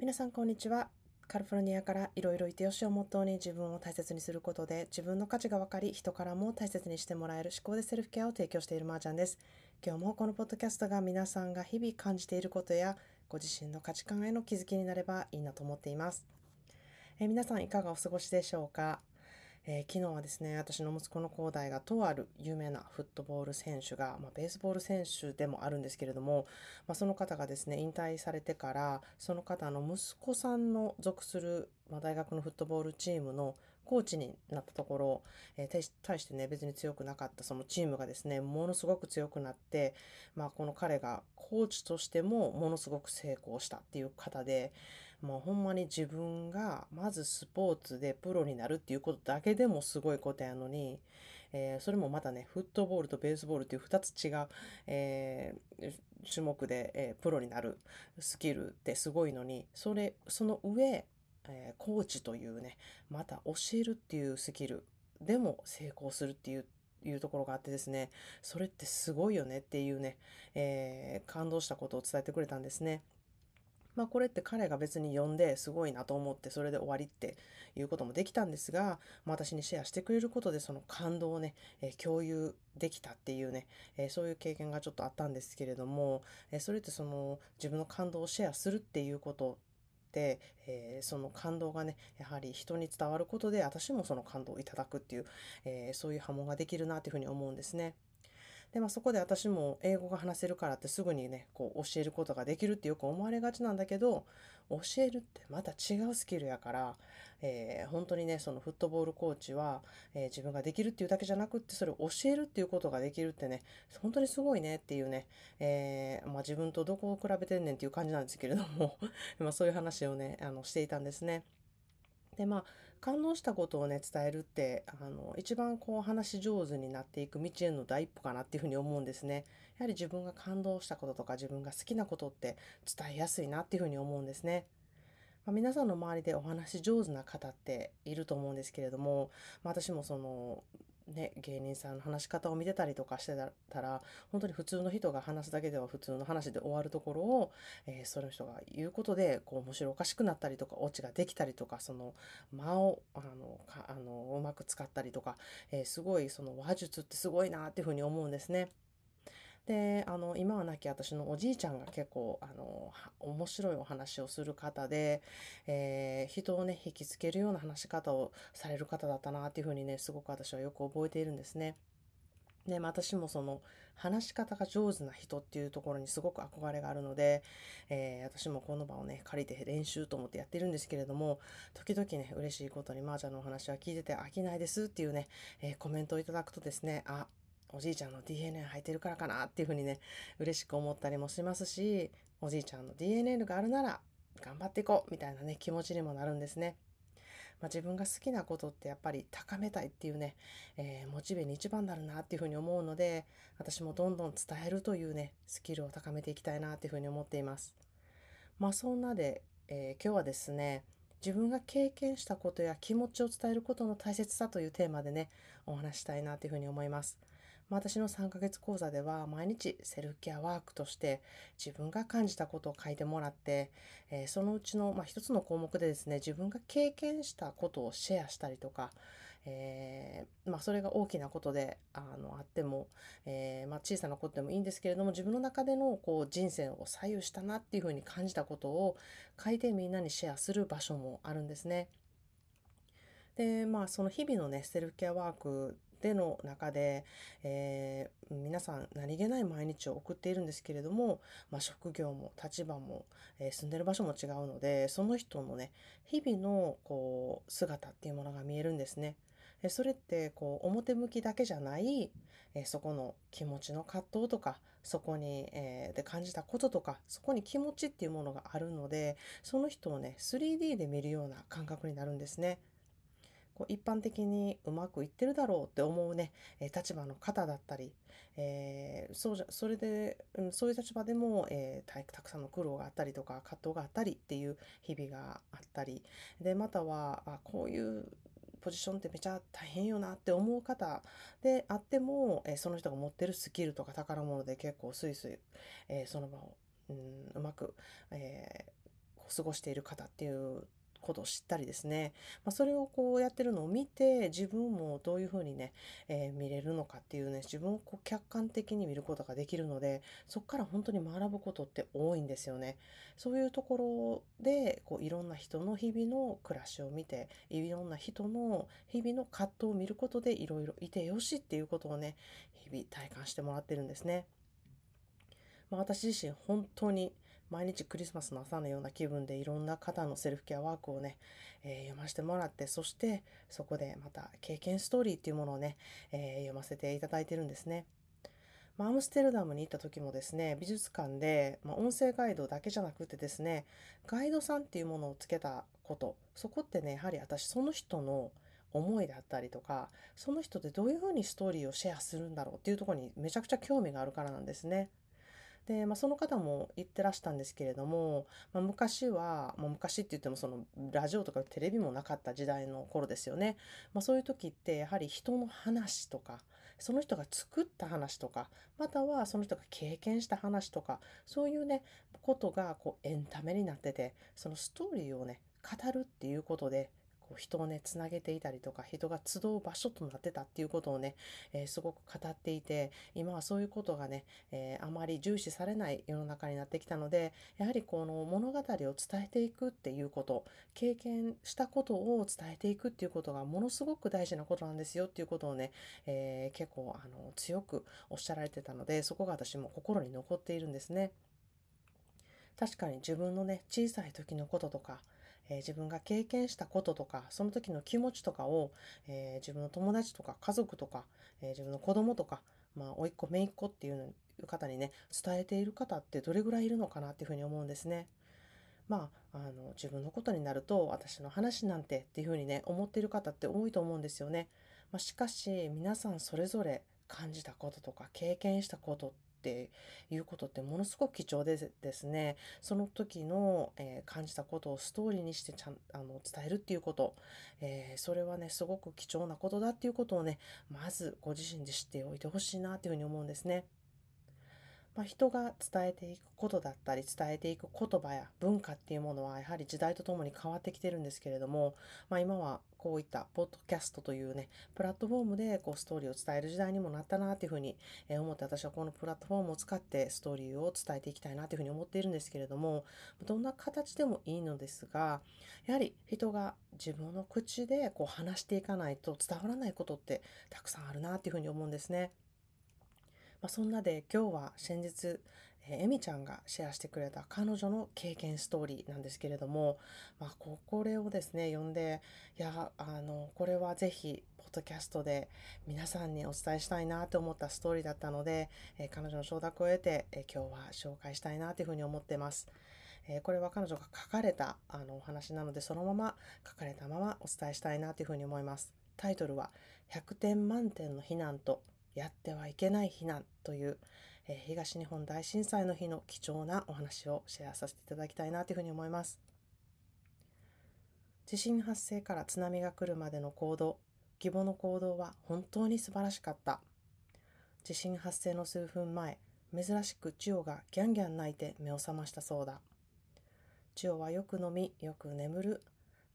皆さんこんにちは。カリフォルニアからいろいろいてよしをモットーに自分を大切にすることで自分の価値が分かり人からも大切にしてもらえる思考でセルフケアを提供しているまーちゃんです。今日もこのポッドキャストが皆さんが日々感じていることやご自身の価値観への気づきになればいいなと思っています。え、皆さんいかがお過ごしでしょうか？えー、昨日はですね、私の息子の恒大がとある有名なフットボール選手が、まあ、ベースボール選手でもあるんですけれども、まあ、その方がですね、引退されてから、その方の息子さんの属する、まあ、大学のフットボールチームのコーチになったところ、えー、対してね、別に強くなかったそのチームがですね、ものすごく強くなって、まあ、この彼がコーチとしてもものすごく成功したっていう方で、もうほんまに自分がまずスポーツでプロになるっていうことだけでもすごいことやのに、えー、それもまたね、フットボールとベースボールっていう2つ違う、えー、種目で、えー、プロになるスキルってすごいのに、それ、その上、えー、コーチというね、また教えるっていうスキルでも成功するっていういうところがあってですね、それってすごいよねっていうね、えー、感動したことを伝えてくれたんですね。まあこれって彼が別に呼んですごいなと思ってそれで終わりっていうこともできたんですが、まあ、私にシェアしてくれることでその感動をね、えー、共有できたっていうね、えー、そういう経験がちょっとあったんですけれども、え、それってその自分の感動をシェアするっていうこと、えー、その感動がね、やはり人に伝わることで、私もその感動をいただくっていう、えー、そういう波紋ができるなというふうに思うんですね。で、まあそこで私も英語が話せるからってすぐにね、こう教えることができるってよく思われがちなんだけど、教えるってまた違うスキルやから、えー、本当にね、そのフットボールコーチは、えー、自分ができるっていうだけじゃなくって、それを教えるっていうことができるってね、本当にすごいねっていうね、えー、まあ自分とどこを比べてんねんっていう感じなんですけれども まあそういう話をね、あの、していたんですね。で、まあ、感動したことをね、伝えるって、あの、一番こう話し上手になっていく道への第一歩かなっていうふうに思うんですね。やはり自分が感動したこととか自分が好きなことって伝えやすいなっていうふうに思うんですね。まあ、皆さんの周りでお話上手な方っていると思うんですけれども、まあ、私もその、ね、芸人さんの話し方を見てたりとかしてたら、本当に普通の人が話すだけでは普通の話で終わるところを、えー、その人が言うことで、こう、面白おかしくなったりとか、オチができたりとか、その間を、あの、かあのうまく使ったりとか、えー、すごい、その話術ってすごいなっていうふうに思うんですね。で、あの、今は亡き私のおじいちゃんが結構、あの、面白いお話をする方で、えー、人をね、引きつけるような話し方をされる方だったなっていうふうにね、すごく私はよく覚えているんですね。で、私もその話し方が上手な人っていうところにすごく憧れがあるので、えー、私もこの場をね、借りて練習と思ってやってるんですけれども、時々ね、嬉しいことに、まーちゃんのお話は聞いてて飽きないですっていうね、えー、コメントをいただくとですね、あ、おじいちゃんの DNA 入ってるからかなっていうふうにね、嬉しく思ったりもしますし、おじいちゃんの DNA があるなら頑張っていこうみたいなね、気持ちにもなるんですね。まあ、自分が好きなことってやっぱり高めたいっていうね、えー、モチベに一番になるなっていうふうに思うので、私もどんどん伝えるというね、スキルを高めていきたいなっていうふうに思っています。まあそんなで、えー、今日はですね、自分が経験したことや気持ちを伝えることの大切さというテーマでね、お話したいなというふうに思います。私の3ヶ月講座では毎日セルフケアワークとして自分が感じたことを書いてもらって、え、そのうちの、まあ、一つの項目でですね、自分が経験したことをシェアしたりとか、えー、まあ、それが大きなことであのあっても、えー、まあ、小さなことでもいいんですけれども自分の中でのこう人生を左右したなっていうふうに感じたことを書いてみんなにシェアする場所もあるんですね。でまあその日々のねセルフケアワークでの中で、えー、皆さん何気ない毎日を送っているんですけれども、まあ、職業も立場も、えー、住んでる場所も違うのでその人のね日々のこう姿っていうものが見えるんですね。それってこう表向きだけじゃない、えそこの気持ちの葛藤とかそこに、えー、で感じたこととかそこに気持ちっていうものがあるのでその人をね 3D で見るような感覚になるんですね。こう一般的にうまくいってるだろうって思うね、え立場の方だったり、えー、そうじゃ、それで、うん、そういう立場でも、えー、たくさんの苦労があったりとか、葛藤があったりっていう日々があったり、で、または、あこういうポジションってめちゃ大変よなって思う方であっても、えー、その人が持ってるスキルとか宝物で結構スイスイ、えー、その場を、うん、うまく、えー、過ごしている方っていうことを知ったりですね、まあ、それをこうやってるのを見て自分もどういうふうにね、えー、見れるのかっていうね自分をこう客観的に見ることができるのでそこから本当に学ぶことって多いんですよね。そういうところでこういろんな人の日々の暮らしを見ていろんな人の日々の葛藤を見ることでいろいろいてよしっていうことをね日々体感してもらってるんですね。まあ、私自身本当に毎日クリスマスの朝のような気分でいろんな方のセルフケアワークをね、えー、読ませてもらって、そしてそこでまた経験ストーリーっていうものをね、えー、読ませていただいてるんですね。まあ、アムステルダムに行った時もですね、美術館で、まあ、音声ガイドだけじゃなくてですね、ガイドさんっていうものをつけたこと、そこってね、やはり私その人の思いだったりとか、その人でどういうふうにストーリーをシェアするんだろうっていうとこにめちゃくちゃ興味があるからなんですね。で、まあ、その方も言ってらしたんですけれども、まあ、昔は、まあ、昔って言ってもそのラジオとかテレビもなかった時代の頃ですよね。まあ、そういう時ってやはり人の話とか、その人が作った話とか、またはその人が経験した話とか、そういうね、ことがこうエンタメになってて、そのストーリーをね、語るっていうことで、こう人をね、つなげていたりとか、人が集う場所となってたっていうことをね、えー、すごく語っていて、今はそういうことがね、えー、あまり重視されない世の中になってきたので、やはりこの物語を伝えていくっていうこと、経験したことを伝えていくっていうことがものすごく大事なことなんですよっていうことをね、えー、結構あの強くおっしゃられてたので、そこが私も心に残っているんですね。確かに自分のね、小さい時のこととか、えー、自分が経験したこととか、その時の気持ちとかを、えー、自分の友達とか家族とか、えー、自分の子供とか、まあ、甥っ子、姪っ子っていう方にね、伝えている方ってどれぐらいいるのかなっていうふうに思うんですね。まあ、あの、自分のことになると、私の話なんてっていうふうにね、思っている方って多いと思うんですよね。まあ、しかし、皆さんそれぞれ感じたこととか経験したことっていうことってものすごく貴重でですね、その時の、えー、感じたことをストーリーにしてちゃんあの伝えるっていうこと、えー、それはね、すごく貴重なことだっていうことをね、まずご自身で知っておいてほしいなっていうふうに思うんですね。まあ、人が伝えていくことだったり伝えていく言葉や文化っていうものはやはり時代とともに変わってきてるんですけれども、まあ、今はこういったポッドキャストというねプラットフォームでこうストーリーを伝える時代にもなったなっていうふうに思って私はこのプラットフォームを使ってストーリーを伝えていきたいなというふうに思っているんですけれどもどんな形でもいいのですがやはり人が自分の口でこう話していかないと伝わらないことってたくさんあるなっていうふうに思うんですね。まあ、そんなで今日は先日、えー、エミちゃんがシェアしてくれた彼女の経験ストーリーなんですけれども、まあ、これをですね、読んで、いや、あの、これはぜひ、ポッドキャストで皆さんにお伝えしたいなと思ったストーリーだったので、え、彼女の承諾を得て、え、今日は紹介したいなというふうに思ってます。えこれは彼女が書かれたあのお話なので、そのまま書かれたままお伝えしたいなというふうに思います。タイトルは、100点満点の避難とやってはいけない避難という、えー、東日本大震災の日の貴重なお話をシェアさせていただきたいなというふうに思います。地震発生から津波が来るまでの行動、義母の行動は本当に素晴らしかった。地震発生の数分前、珍しく千代がギャンギャン泣いて目を覚ましたそうだ。千代はよく飲み、よく眠る、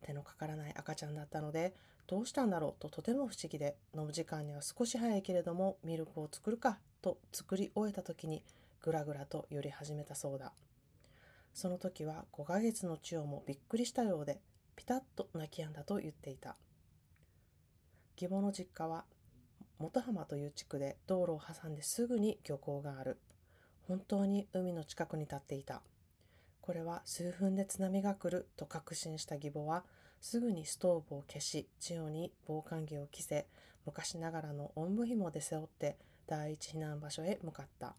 手のかからない赤ちゃんだったので、どうしたんだろうととても不思議で、飲む時間には少し早いけれども、ミルクを作るかと作り終えた時に、ぐらぐらと寄り始めたそうだ。その時は5ヶ月の千代もびっくりしたようで、ピタッと泣き止んだと言っていた。義母の実家は、元浜という地区で道路を挟んですぐに漁港がある。本当に海の近くに立っていた。これは数分で津波が来ると確信した義母は、すぐにストーブを消し、千代に防寒着を着せ、昔ながらのおんぶ紐で背負って第一避難場所へ向かった。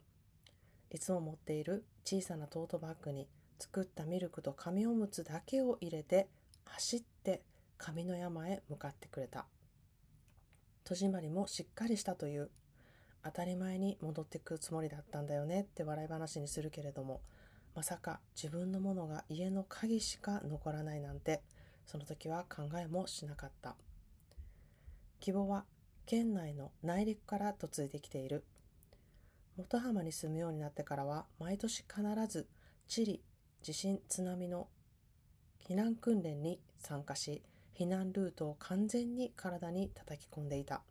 いつも持っている小さなトートバッグに作ったミルクと紙おむつだけを入れて走って紙の山へ向かってくれた。戸締まりもしっかりしたという。当たり前に戻ってくつもりだったんだよねって笑い話にするけれども、まさか自分のものが家の鍵しか残らないなんてその時は考えもしなかった。希望は県内の内陸から嫁いできている。元浜に住むようになってからは毎年必ず地理、地震、津波の避難訓練に参加し、避難ルートを完全に体に叩き込んでいた。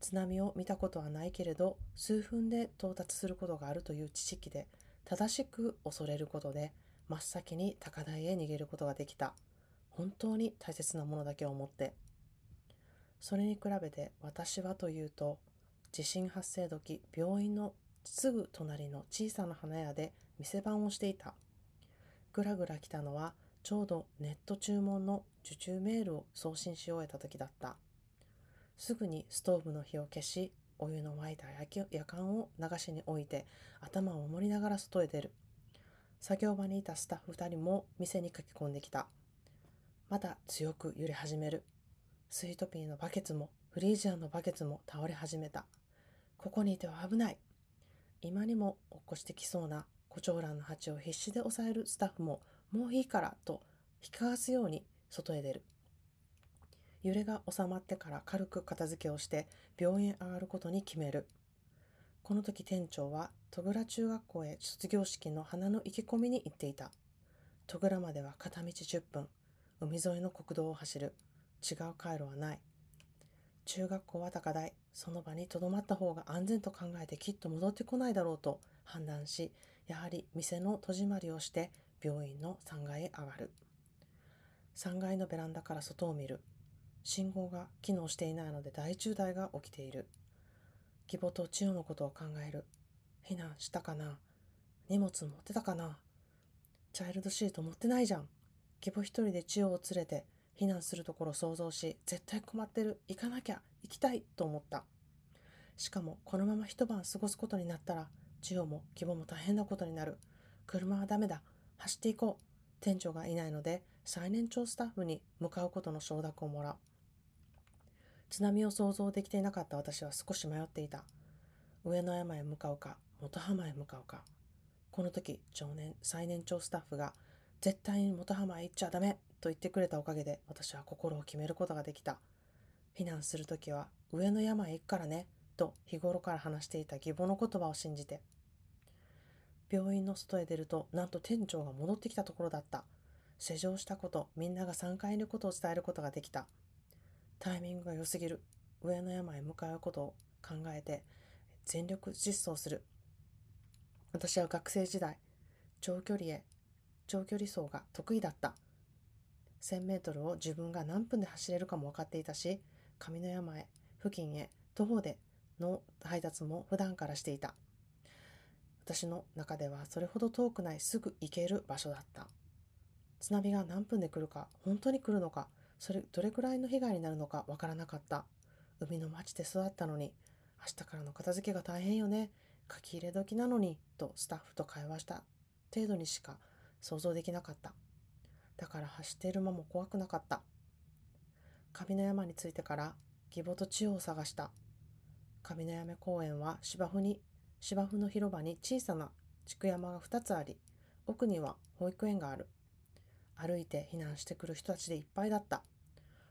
津波を見たことはないけれど、数分で到達することがあるという知識で、正しく恐れることで、真っ先に高台へ逃げることができた。本当に大切なものだけを思って。それに比べて私はというと、地震発生時、病院のすぐ隣の小さな花屋で店番をしていた。ぐらぐら来たのは、ちょうどネット注文の受注メールを送信し終えた時だった。すぐにストーブの火を消し、お湯の沸いた夜間を流しに置いて、頭を守りながら外へ出る。作業場にいたスタッフ2人も店に書き込んできた。また強く揺れ始める。スイートピーのバケツもフリージアンのバケツも倒れ始めた。ここにいては危ない。今にも落っこしてきそうな胡蝶蘭の鉢を必死で抑えるスタッフももういいからと引きかわすように外へ出る。揺れが収まってから軽く片付けをして病院へ上がることに決める。この時店長は戸倉中学校へ卒業式の花の意気込みに行っていた。戸倉までは片道10分。海沿いの国道を走る。違う回路はない。中学校は高台。その場に留まった方が安全と考えてきっと戻ってこないだろうと判断し、やはり店の戸締まりをして病院の3階へ上がる。3階のベランダから外を見る。信号が機能していないので大渋滞が起きている。義母と千代のことを考える。避難したかな荷物持ってたかなチャイルドシート持ってないじゃん。義母一人で千代を連れて避難するところを想像し、絶対困ってる。行かなきゃ。行きたい。と思った。しかも、このまま一晩過ごすことになったら、千代も義母も大変なことになる。車はダメだ。走っていこう。店長がいないので、最年長スタッフに向かうことの承諾をもらう。津波を想像できていなかった私は少し迷っていた。上野山へ向かうか、元浜へ向かうか。この時、常年、最年長スタッフが、絶対に元浜へ行っちゃダメと言ってくれたおかげで、私は心を決めることができた。避難するときは、上の山へ行くからね、と日頃から話していた義母の言葉を信じて。病院の外へ出ると、なんと店長が戻ってきたところだった。施錠したこと、みんなが3階にいることを伝えることができた。タイミングが良すぎる。上の山へ向かうことを考えて、全力疾走する。私は学生時代、長距離へ、長距離走が得意だった。1000メートルを自分が何分で走れるかも分かっていたし、上の山へ、付近へ、徒歩での配達も普段からしていた。私の中ではそれほど遠くないすぐ行ける場所だった。津波が何分で来るか、本当に来るのか、それどれくらいの被害になるのかわからなかった。海の町で育ったのに、明日からの片付けが大変よね。書き入れ時なのに、とスタッフと会話した程度にしか想像できなかった。だから走っている間も怖くなかった。上の山に着いてから義母と千代を探した。上の山公園は芝生に芝生の広場に小さな築山が2つあり、奥には保育園がある。歩いて避難してくる人たちでいっぱいだった。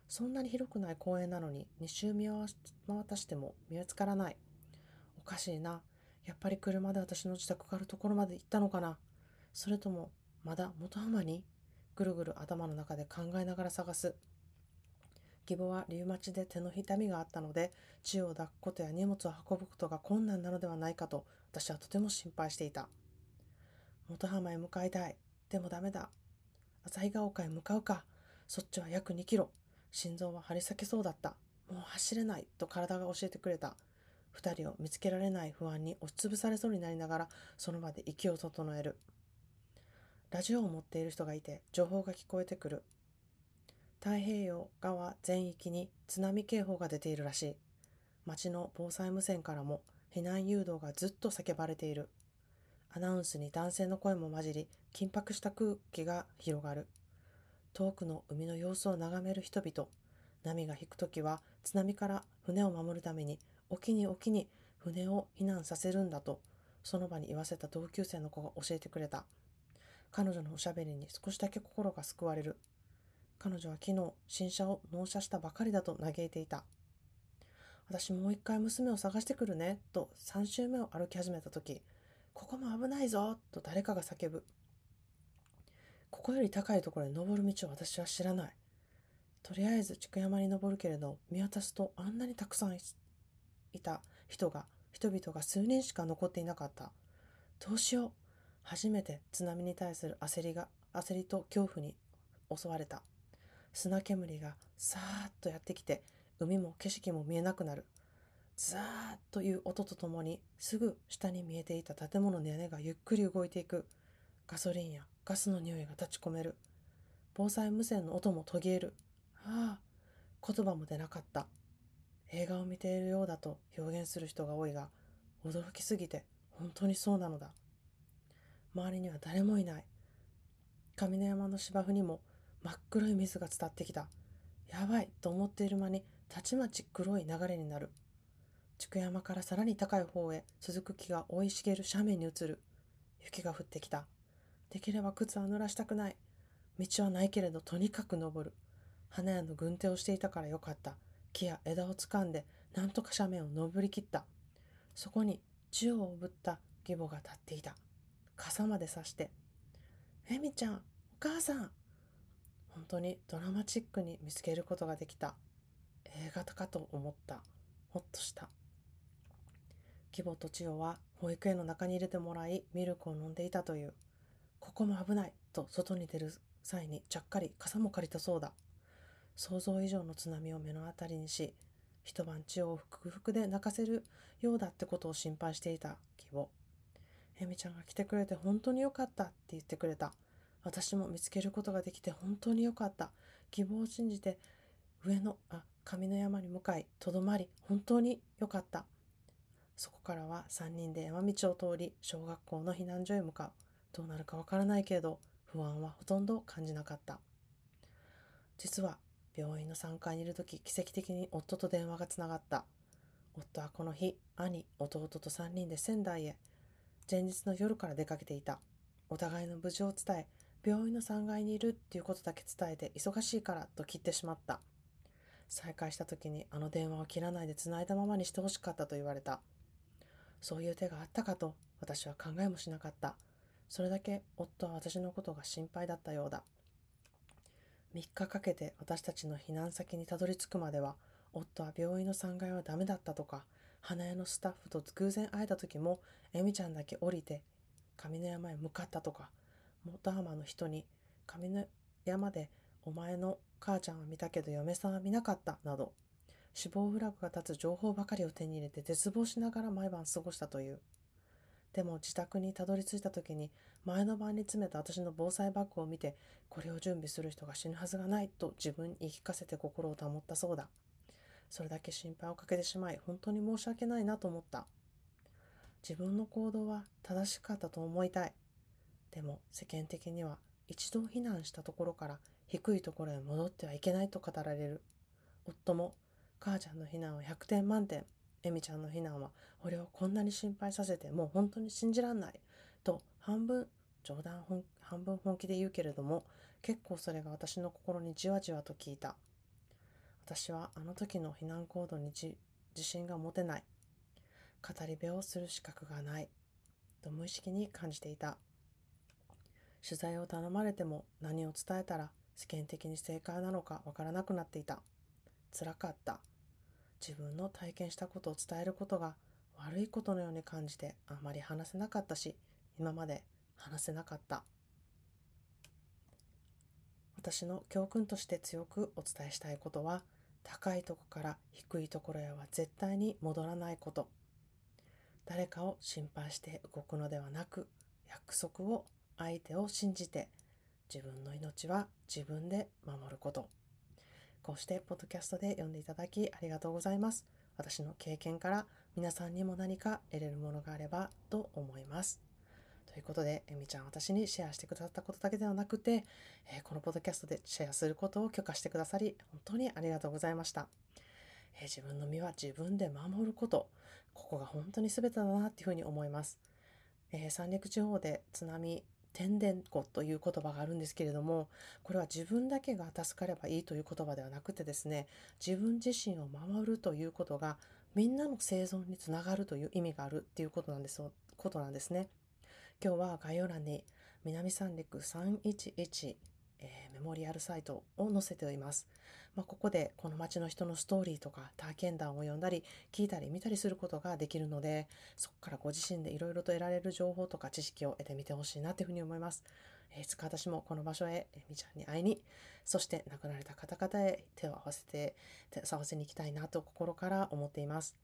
そんなに広くない公園なのに2周見渡しても見つからない。おかしいな。やっぱり車で私の自宅があるところまで行ったのかな。それとも、まだ元浜にぐるぐる頭の中で考えながら探す。義母はリウマチで手の痛みがあったので、血を抱くことや荷物を運ぶことが困難なのではないかと、私はとても心配していた。元浜へ向かいたい。でもダメだ。旭ヶ丘へ向かうか。そっちは約2キロ。心臓は張り裂けそうだった。もう走れない。と体が教えてくれた。二人を見つけられない不安に押しつぶされそうになりながら、その場で息を整える。ラジオを持っている人がいて、情報が聞こえてくる。太平洋側全域に津波警報が出ているらしい。町の防災無線からも避難誘導がずっと叫ばれている。アナウンスに男性の声も混じり、緊迫した空気が広がる。遠くの海の様子を眺める人々。波が引くときは津波から船を守るために沖に沖に船を避難させるんだと、その場に言わせた同級生の子が教えてくれた。彼女のおしゃべりに少しだけ心が救われる。彼女は昨日新車を納車したばかりだと嘆いていた。私もう一回娘を探してくるね、と3周目を歩き始めた時、ここも危ないぞ、と誰かが叫ぶ。ここより高いところへ登る道を私は知らない。とりあえず筑山に登るけれど、見渡すとあんなにたくさんいた人が、人々が数人しか残っていなかった。どうしよう。初めて津波に対する焦りが、焦りと恐怖に襲われた。砂煙がさーっとやってきて、海も景色も見えなくなる。ザーッという音とともに、すぐ下に見えていた建物の屋根がゆっくり動いていく。ガソリンやガスの匂いが立ち込める。防災無線の音も途切れる。ああ、言葉も出なかった。映画を見ているようだと表現する人が多いが、驚きすぎて本当にそうなのだ。周りには誰もいない。上山の芝生にも真っ黒い水が伝ってきた。やばいと思っている間にたちまち黒い流れになる。筑山からさらに高い方へ続く木が生い茂る斜面に移る。雪が降ってきた。できれば靴は濡らしたくない。道はないけれどとにかく登る。花屋の軍手をしていたからよかった。木や枝を掴んで、なんとか斜面を登りきった。そこに宙をぶった義母が立っていた。傘までさして。エミちゃん、お母さん。本当にドラマチックに見つけることができた。映画かと思った。ほっとした。義母と千代は保育園の中に入れてもらい、ミルクを飲んでいたという。ここも危ないと外に出る際にちゃっかり傘も借りたそうだ。想像以上の津波を目の当たりにし、一晩血をふくふくで泣かせるようだってことを心配していた義母。えみちゃんが来てくれて本当によかったって言ってくれた。私も見つけることができて本当によかった。希望を信じて上の、あ、上の山に向かい、とどまり、本当によかった。そこからは3人で山道を通り、小学校の避難所へ向かう。どうなるかわからないけれど、不安はほとんど感じなかった。実は、病院の3階にいる時、奇跡的に夫と電話がつながった。夫はこの日、兄、弟と3人で仙台へ、前日の夜から出かけていた。お互いの無事を伝え、病院の3階にいるっていうことだけ伝えて忙しいからと切ってしまった。再会した時にあの電話を切らないで繋いだままにしてほしかったと言われた。そういう手があったかと私は考えもしなかった。それだけ夫は私のことが心配だったようだ。3日かけて私たちの避難先にたどり着くまでは、夫は病院の3階はダメだったとか、花屋のスタッフと偶然会えた時も、エミちゃんだけ降りて、上の山へ向かったとか、元浜の人に、上の山でお前の母ちゃんは見たけど嫁さんは見なかったなど、死亡フラグが立つ情報ばかりを手に入れて絶望しながら毎晩過ごしたという。でも自宅にたどり着いた時に前の晩に詰めた私の防災バッグを見てこれを準備する人が死ぬはずがないと自分に言い聞かせて心を保ったそうだ。それだけ心配をかけてしまい本当に申し訳ないなと思った。自分の行動は正しかったと思いたい。でも世間的には一度避難したところから低いところへ戻ってはいけないと語られる。夫も母ちゃんの避難は100点満点。エミちゃんの避難は俺をこんなに心配させてもう本当に信じらんない。と半分冗談半分本気で言うけれども結構それが私の心にじわじわと聞いた。私はあの時の避難行動に自信が持てない。語り部をする資格がない。と無意識に感じていた。取材を頼まれても何を伝えたら世間的に正解なのかわからなくなっていた。辛かった。自分の体験したことを伝えることが悪いことのように感じてあまり話せなかったし、今まで話せなかった。私の教訓として強くお伝えしたいことは、高いとこから低いところへは絶対に戻らないこと。誰かを心配して動くのではなく、約束を相手を信じて、自分の命は自分で守ること。こうしてポッドキャストで読んでいただきありがとうございます。私の経験から皆さんにも何か得れるものがあればと思います。ということで、えみちゃん私にシェアしてくださったことだけではなくて、えー、このポッドキャストでシェアすることを許可してくださり、本当にありがとうございました。えー、自分の身は自分で守ること、ここが本当に全てだなっていうふうに思います。えー、三陸地方で津波天然湖という言葉があるんですけれども、これは自分だけが助かればいいという言葉ではなくてですね、自分自身を守るということが、みんなの生存につながるという意味があるっていうことなんですことなんですね。今日は概要欄に南三陸311、えー、メモリアルサイトを載せています。まあ、ここでこの街の人のストーリーとか体験談を読んだり聞いたり見たりすることができるのでそこからご自身でいろいろと得られる情報とか知識を得てみてほしいなというふうに思います。いつか私もこの場所へみちゃんに会いにそして亡くなられた方々へ手を合わせて手を合わせに行きたいなと心から思っています。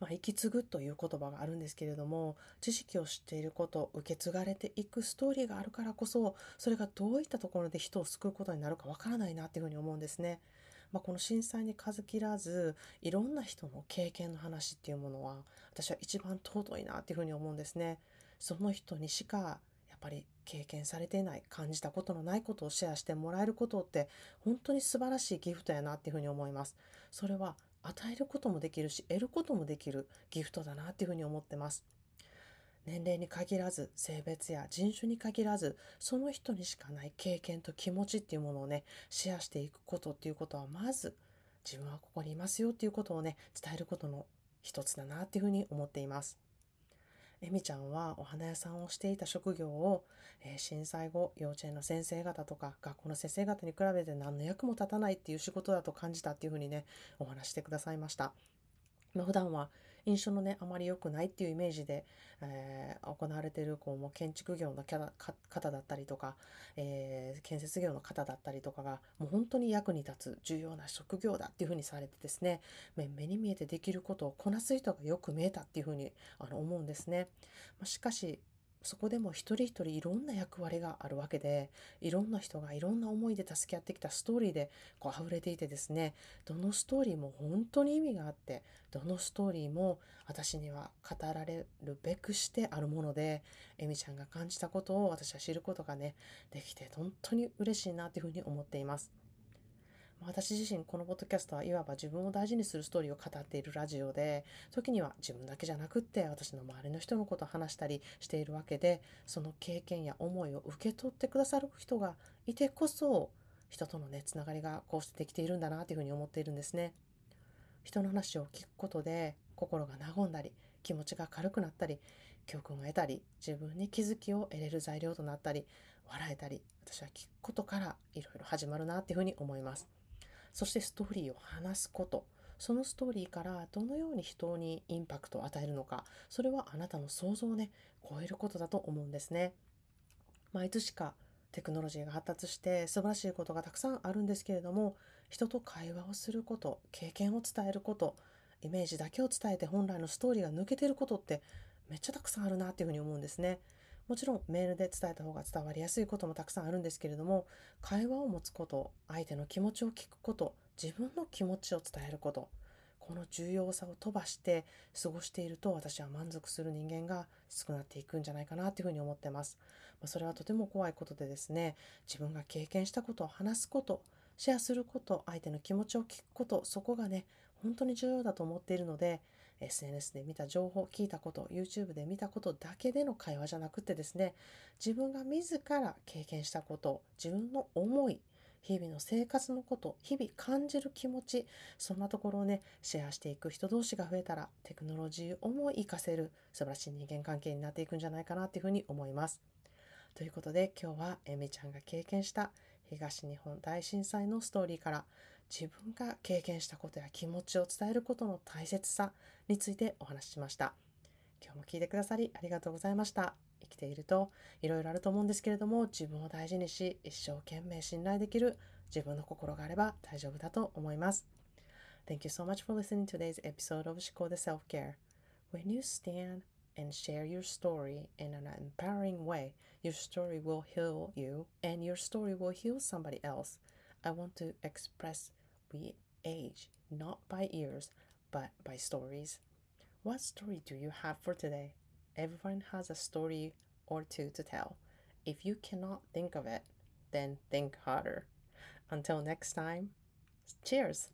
まあ、引き継ぐという言葉があるんですけれども知識を知っていること受け継がれていくストーリーがあるからこそそれがどういったところで人を救うことになるかわからないなっていうふうに思うんですね。まあ、この震災に数切らずいろんな人の経験の話っていうものは私は一番尊いなっていうふうに思うんですね。その人にしかやっぱり経験されていない感じたことのないことをシェアしてもらえることって本当に素晴らしいギフトやなっていうふうに思います。それは与えることもできるし得ることもできるギフトだなっていうふうに思ってます。年齢に限らず性別や人種に限らずその人にしかない経験と気持ちっていうものをねシェアしていくことっていうことはまず自分はここにいますよっていうことをね伝えることの一つだなっていうふうに思っています。えみちゃんはお花屋さんをしていた職業を、えー、震災後幼稚園の先生方とか学校の先生方に比べて何の役も立たないっていう仕事だと感じたっていうふうにねお話してくださいました。まあ、普段は印象のねあまり良くないっていうイメージで、えー、行われてるこうもう建築業の方だったりとか、えー、建設業の方だったりとかがもう本当に役に立つ重要な職業だっていうふうにされてですね目に見えてできることをこなす人がよく見えたっていうふうにあの思うんですね。ま、しかしそこでも一人一人いろんな役割があるわけで、いろんな人がいろんな思いで助け合ってきたストーリーでこう溢れていてですね、どのストーリーも本当に意味があって、どのストーリーも私には語られるべくしてあるもので、エミちゃんが感じたことを私は知ることがね、できて本当に嬉しいなというふうに思っています。私自身このポッドキャストはいわば自分を大事にするストーリーを語っているラジオで時には自分だけじゃなくって私の周りの人のことを話したりしているわけでその経験や思いを受け取ってくださる人がいてこそ人とのねつながりがこうしてできているんだなというふうに思っているんですね。人の話を聞くことで心が和んだり気持ちが軽くなったり教訓を得たり自分に気づきを得れる材料となったり笑えたり私は聞くことからいろいろ始まるなっていうふうに思います。そしてストーリーを話すこと。そのストーリーからどのように人にインパクトを与えるのか、それはあなたの想像をね、超えることだと思うんですね。まあ、いつしかテクノロジーが発達して素晴らしいことがたくさんあるんですけれども、人と会話をすること、経験を伝えること、イメージだけを伝えて本来のストーリーが抜けてることってめっちゃたくさんあるなっていうふうに思うんですね。もちろんメールで伝えた方が伝わりやすいこともたくさんあるんですけれども会話を持つこと相手の気持ちを聞くこと自分の気持ちを伝えることこの重要さを飛ばして過ごしていると私は満足する人間が少なっていくんじゃないかなというふうに思ってます。まあ、それはとても怖いことでですね自分が経験したことを話すことシェアすること相手の気持ちを聞くことそこがね本当に重要だと思っているので SNS で見た情報、聞いたこと、YouTube で見たことだけでの会話じゃなくてですね、自分が自ら経験したこと、自分の思い、日々の生活のこと、日々感じる気持ち、そんなところをね、シェアしていく人同士が増えたら、テクノロジーをも活かせる素晴らしい人間関係になっていくんじゃないかなっていうふうに思います。ということで、今日はえみちゃんが経験した東日本大震災のストーリーから、自分が経験したことや気持ちを伝えることの大切さについてお話ししました。今日も聞いてくださりありがとうございました。生きているといろいろあると思うんですけれども自分を大事にし一生懸命信頼できる自分の心があれば大丈夫だと思います。Thank you so much for listening to today's episode of 思考で Self-Care. When you stand and share your story in an empowering way, your story will heal you and your story will heal somebody else. I want to express we age not by years but by stories. What story do you have for today? Everyone has a story or two to tell. If you cannot think of it, then think harder. Until next time, cheers!